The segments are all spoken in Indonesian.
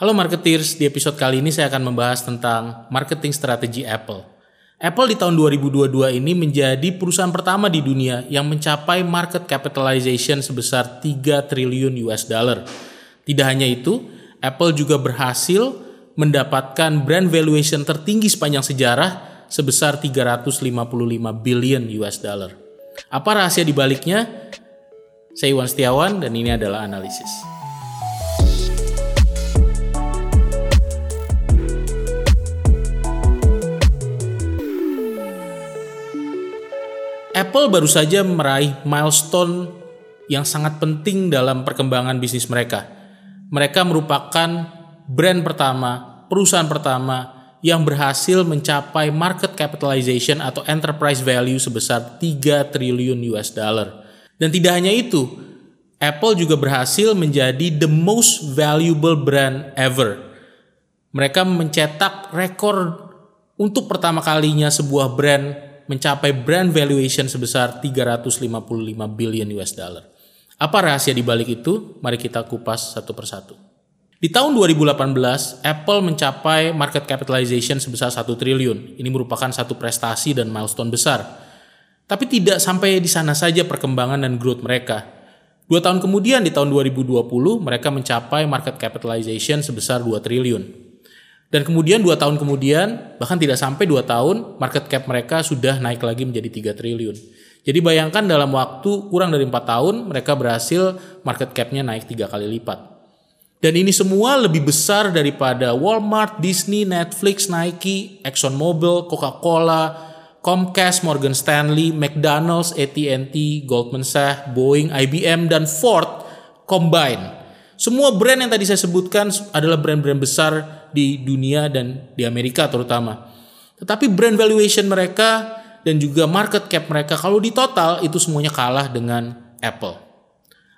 Halo marketeers, di episode kali ini saya akan membahas tentang marketing strategi Apple. Apple di tahun 2022 ini menjadi perusahaan pertama di dunia yang mencapai market capitalization sebesar 3 triliun US dollar. Tidak hanya itu, Apple juga berhasil mendapatkan brand valuation tertinggi sepanjang sejarah sebesar 355 billion US dollar. Apa rahasia di baliknya? Saya Iwan Setiawan dan ini adalah analisis. Apple baru saja meraih milestone yang sangat penting dalam perkembangan bisnis mereka. Mereka merupakan brand pertama, perusahaan pertama yang berhasil mencapai market capitalization atau enterprise value sebesar 3 triliun US dollar. Dan tidak hanya itu, Apple juga berhasil menjadi the most valuable brand ever. Mereka mencetak rekor untuk pertama kalinya sebuah brand mencapai brand valuation sebesar 355 billion US dollar. Apa rahasia di balik itu? Mari kita kupas satu persatu. Di tahun 2018, Apple mencapai market capitalization sebesar 1 triliun. Ini merupakan satu prestasi dan milestone besar. Tapi tidak sampai di sana saja perkembangan dan growth mereka. Dua tahun kemudian di tahun 2020, mereka mencapai market capitalization sebesar 2 triliun. Dan kemudian dua tahun kemudian, bahkan tidak sampai dua tahun, market cap mereka sudah naik lagi menjadi 3 triliun. Jadi bayangkan dalam waktu kurang dari empat tahun, mereka berhasil market capnya naik tiga kali lipat. Dan ini semua lebih besar daripada Walmart, Disney, Netflix, Nike, ExxonMobil, Coca-Cola, Comcast, Morgan Stanley, McDonald's, AT&T, Goldman Sachs, Boeing, IBM, dan Ford combine. Semua brand yang tadi saya sebutkan adalah brand-brand besar di dunia dan di Amerika terutama. Tetapi brand valuation mereka dan juga market cap mereka kalau di total itu semuanya kalah dengan Apple.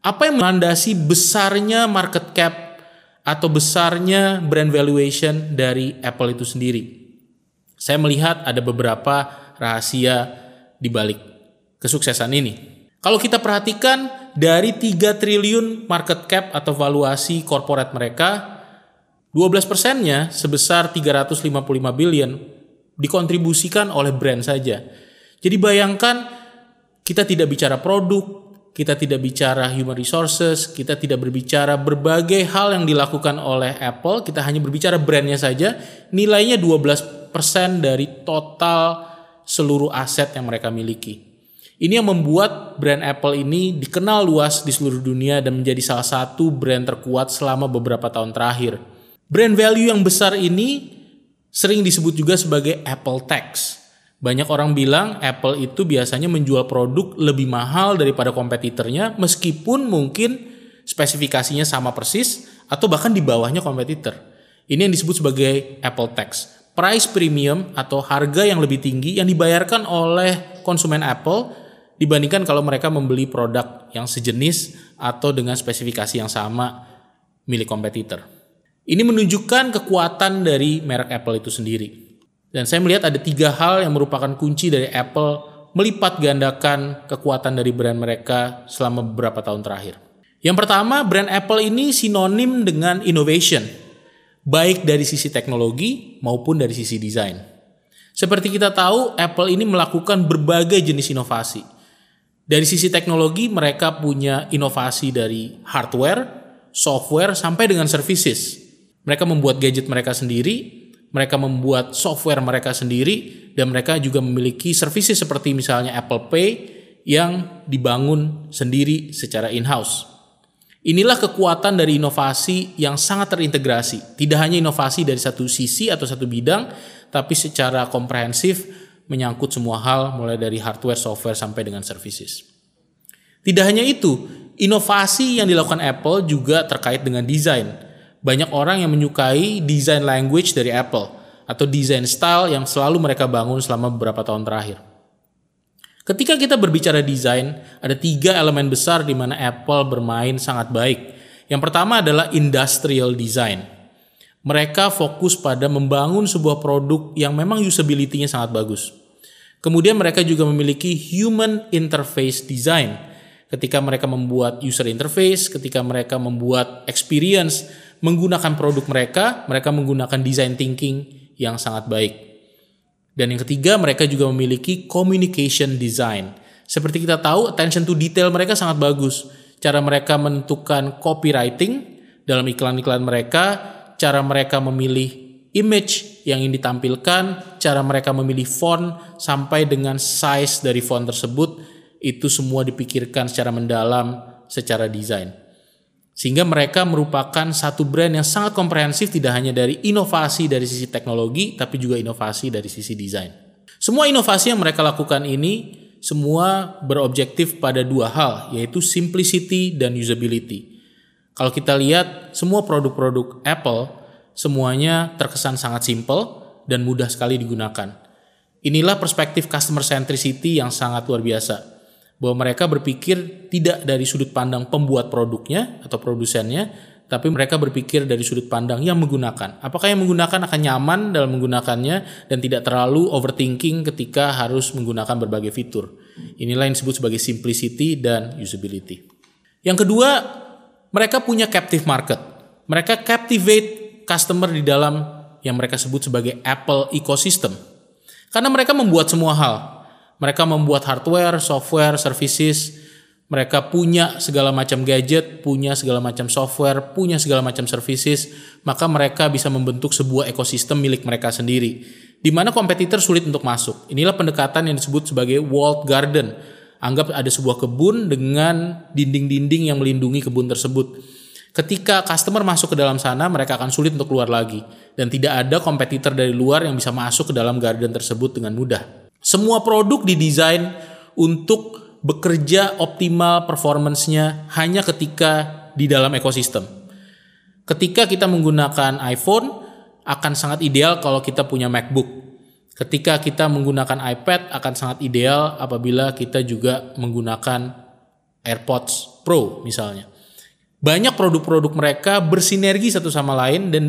Apa yang melandasi besarnya market cap atau besarnya brand valuation dari Apple itu sendiri? Saya melihat ada beberapa rahasia di balik kesuksesan ini. Kalau kita perhatikan dari 3 triliun market cap atau valuasi corporate mereka, 12 persennya sebesar 355 billion dikontribusikan oleh brand saja. Jadi bayangkan kita tidak bicara produk, kita tidak bicara human resources, kita tidak berbicara berbagai hal yang dilakukan oleh Apple, kita hanya berbicara brandnya saja, nilainya 12% dari total seluruh aset yang mereka miliki. Ini yang membuat brand Apple ini dikenal luas di seluruh dunia dan menjadi salah satu brand terkuat selama beberapa tahun terakhir. Brand value yang besar ini sering disebut juga sebagai Apple Tax. Banyak orang bilang Apple itu biasanya menjual produk lebih mahal daripada kompetitornya meskipun mungkin spesifikasinya sama persis atau bahkan di bawahnya kompetitor. Ini yang disebut sebagai Apple Tax. Price premium atau harga yang lebih tinggi yang dibayarkan oleh konsumen Apple dibandingkan kalau mereka membeli produk yang sejenis atau dengan spesifikasi yang sama milik kompetitor. Ini menunjukkan kekuatan dari merek Apple itu sendiri. Dan saya melihat ada tiga hal yang merupakan kunci dari Apple melipat gandakan kekuatan dari brand mereka selama beberapa tahun terakhir. Yang pertama, brand Apple ini sinonim dengan innovation, baik dari sisi teknologi maupun dari sisi desain. Seperti kita tahu, Apple ini melakukan berbagai jenis inovasi dari sisi teknologi mereka punya inovasi dari hardware, software sampai dengan services. Mereka membuat gadget mereka sendiri, mereka membuat software mereka sendiri dan mereka juga memiliki services seperti misalnya Apple Pay yang dibangun sendiri secara in-house. Inilah kekuatan dari inovasi yang sangat terintegrasi. Tidak hanya inovasi dari satu sisi atau satu bidang, tapi secara komprehensif menyangkut semua hal mulai dari hardware, software sampai dengan services. Tidak hanya itu, inovasi yang dilakukan Apple juga terkait dengan desain. Banyak orang yang menyukai design language dari Apple atau design style yang selalu mereka bangun selama beberapa tahun terakhir. Ketika kita berbicara desain, ada tiga elemen besar di mana Apple bermain sangat baik. Yang pertama adalah industrial design. Mereka fokus pada membangun sebuah produk yang memang usability-nya sangat bagus. Kemudian mereka juga memiliki human interface design. Ketika mereka membuat user interface, ketika mereka membuat experience, menggunakan produk mereka, mereka menggunakan design thinking yang sangat baik. Dan yang ketiga, mereka juga memiliki communication design. Seperti kita tahu, attention to detail mereka sangat bagus. Cara mereka menentukan copywriting dalam iklan-iklan mereka, cara mereka memilih image yang ingin ditampilkan, cara mereka memilih font sampai dengan size dari font tersebut itu semua dipikirkan secara mendalam secara desain. Sehingga mereka merupakan satu brand yang sangat komprehensif tidak hanya dari inovasi dari sisi teknologi tapi juga inovasi dari sisi desain. Semua inovasi yang mereka lakukan ini semua berobjektif pada dua hal yaitu simplicity dan usability. Kalau kita lihat semua produk-produk Apple semuanya terkesan sangat simple dan mudah sekali digunakan. Inilah perspektif customer centricity yang sangat luar biasa. Bahwa mereka berpikir tidak dari sudut pandang pembuat produknya atau produsennya, tapi mereka berpikir dari sudut pandang yang menggunakan. Apakah yang menggunakan akan nyaman dalam menggunakannya dan tidak terlalu overthinking ketika harus menggunakan berbagai fitur. Inilah yang disebut sebagai simplicity dan usability. Yang kedua, mereka punya captive market. Mereka captivate customer di dalam yang mereka sebut sebagai Apple ecosystem. Karena mereka membuat semua hal. Mereka membuat hardware, software, services, mereka punya segala macam gadget, punya segala macam software, punya segala macam services, maka mereka bisa membentuk sebuah ekosistem milik mereka sendiri. Di mana kompetitor sulit untuk masuk. Inilah pendekatan yang disebut sebagai walled garden. Anggap ada sebuah kebun dengan dinding-dinding yang melindungi kebun tersebut Ketika customer masuk ke dalam sana, mereka akan sulit untuk keluar lagi. Dan tidak ada kompetitor dari luar yang bisa masuk ke dalam garden tersebut dengan mudah. Semua produk didesain untuk bekerja optimal performance-nya hanya ketika di dalam ekosistem. Ketika kita menggunakan iPhone, akan sangat ideal kalau kita punya MacBook. Ketika kita menggunakan iPad, akan sangat ideal apabila kita juga menggunakan AirPods Pro misalnya banyak produk-produk mereka bersinergi satu sama lain dan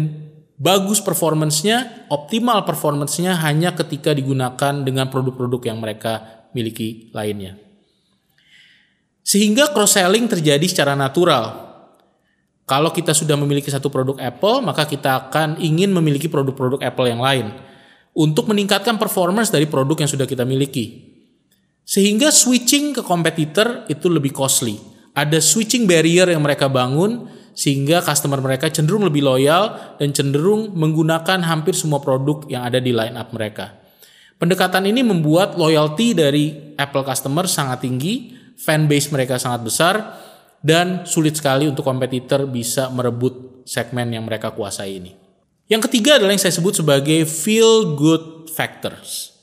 bagus performance-nya, optimal performance-nya hanya ketika digunakan dengan produk-produk yang mereka miliki lainnya. Sehingga cross-selling terjadi secara natural. Kalau kita sudah memiliki satu produk Apple, maka kita akan ingin memiliki produk-produk Apple yang lain untuk meningkatkan performance dari produk yang sudah kita miliki. Sehingga switching ke kompetitor itu lebih costly ada switching barrier yang mereka bangun sehingga customer mereka cenderung lebih loyal dan cenderung menggunakan hampir semua produk yang ada di line up mereka. Pendekatan ini membuat loyalty dari Apple customer sangat tinggi, fanbase mereka sangat besar, dan sulit sekali untuk kompetitor bisa merebut segmen yang mereka kuasai ini. Yang ketiga adalah yang saya sebut sebagai feel good factors.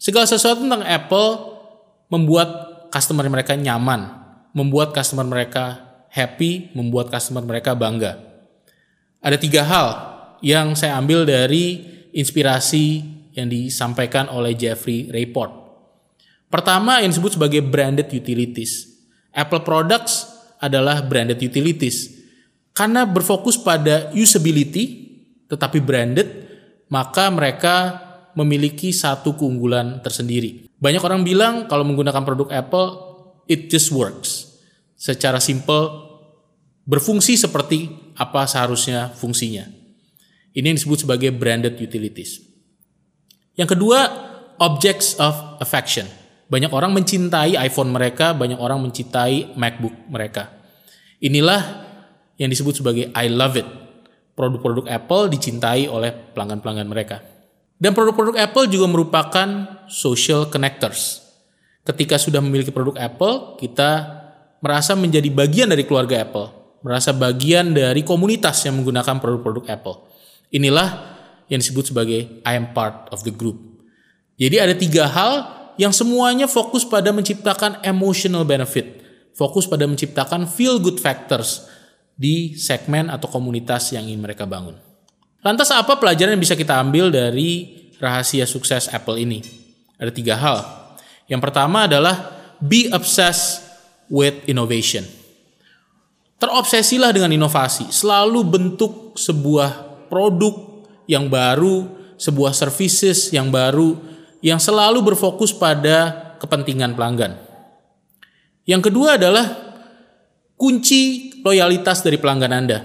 Segala sesuatu tentang Apple membuat customer mereka nyaman, membuat customer mereka happy, membuat customer mereka bangga. Ada tiga hal yang saya ambil dari inspirasi yang disampaikan oleh Jeffrey Report. Pertama yang disebut sebagai branded utilities. Apple products adalah branded utilities. Karena berfokus pada usability tetapi branded, maka mereka memiliki satu keunggulan tersendiri. Banyak orang bilang kalau menggunakan produk Apple it just works. Secara simple berfungsi seperti apa seharusnya fungsinya. Ini yang disebut sebagai branded utilities. Yang kedua, objects of affection. Banyak orang mencintai iPhone mereka, banyak orang mencintai MacBook mereka. Inilah yang disebut sebagai I love it. Produk-produk Apple dicintai oleh pelanggan-pelanggan mereka. Dan produk-produk Apple juga merupakan social connectors. Ketika sudah memiliki produk Apple, kita merasa menjadi bagian dari keluarga Apple, merasa bagian dari komunitas yang menggunakan produk-produk Apple. Inilah yang disebut sebagai I am part of the group. Jadi ada tiga hal yang semuanya fokus pada menciptakan emotional benefit, fokus pada menciptakan feel good factors di segmen atau komunitas yang ingin mereka bangun. Lantas apa pelajaran yang bisa kita ambil dari rahasia sukses Apple ini? Ada tiga hal. Yang pertama adalah be obsessed with innovation. Terobsesilah dengan inovasi, selalu bentuk sebuah produk yang baru, sebuah services yang baru yang selalu berfokus pada kepentingan pelanggan. Yang kedua adalah kunci loyalitas dari pelanggan Anda.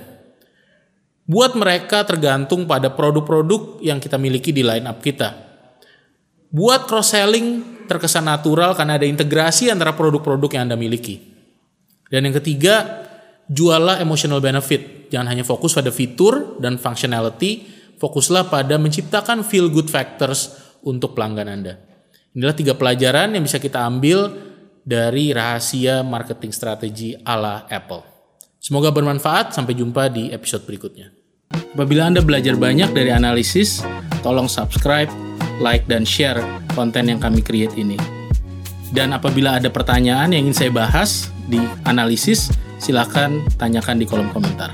buat mereka tergantung pada produk-produk yang kita miliki di line up kita. Buat cross-selling terkesan natural karena ada integrasi antara produk-produk yang Anda miliki. Dan yang ketiga, jualah emotional benefit. Jangan hanya fokus pada fitur dan functionality, fokuslah pada menciptakan feel good factors untuk pelanggan Anda. Inilah tiga pelajaran yang bisa kita ambil dari rahasia marketing strategi ala Apple. Semoga bermanfaat. Sampai jumpa di episode berikutnya. Apabila Anda belajar banyak dari analisis, tolong subscribe, like, dan share konten yang kami create ini. Dan apabila ada pertanyaan yang ingin saya bahas di analisis, silakan tanyakan di kolom komentar.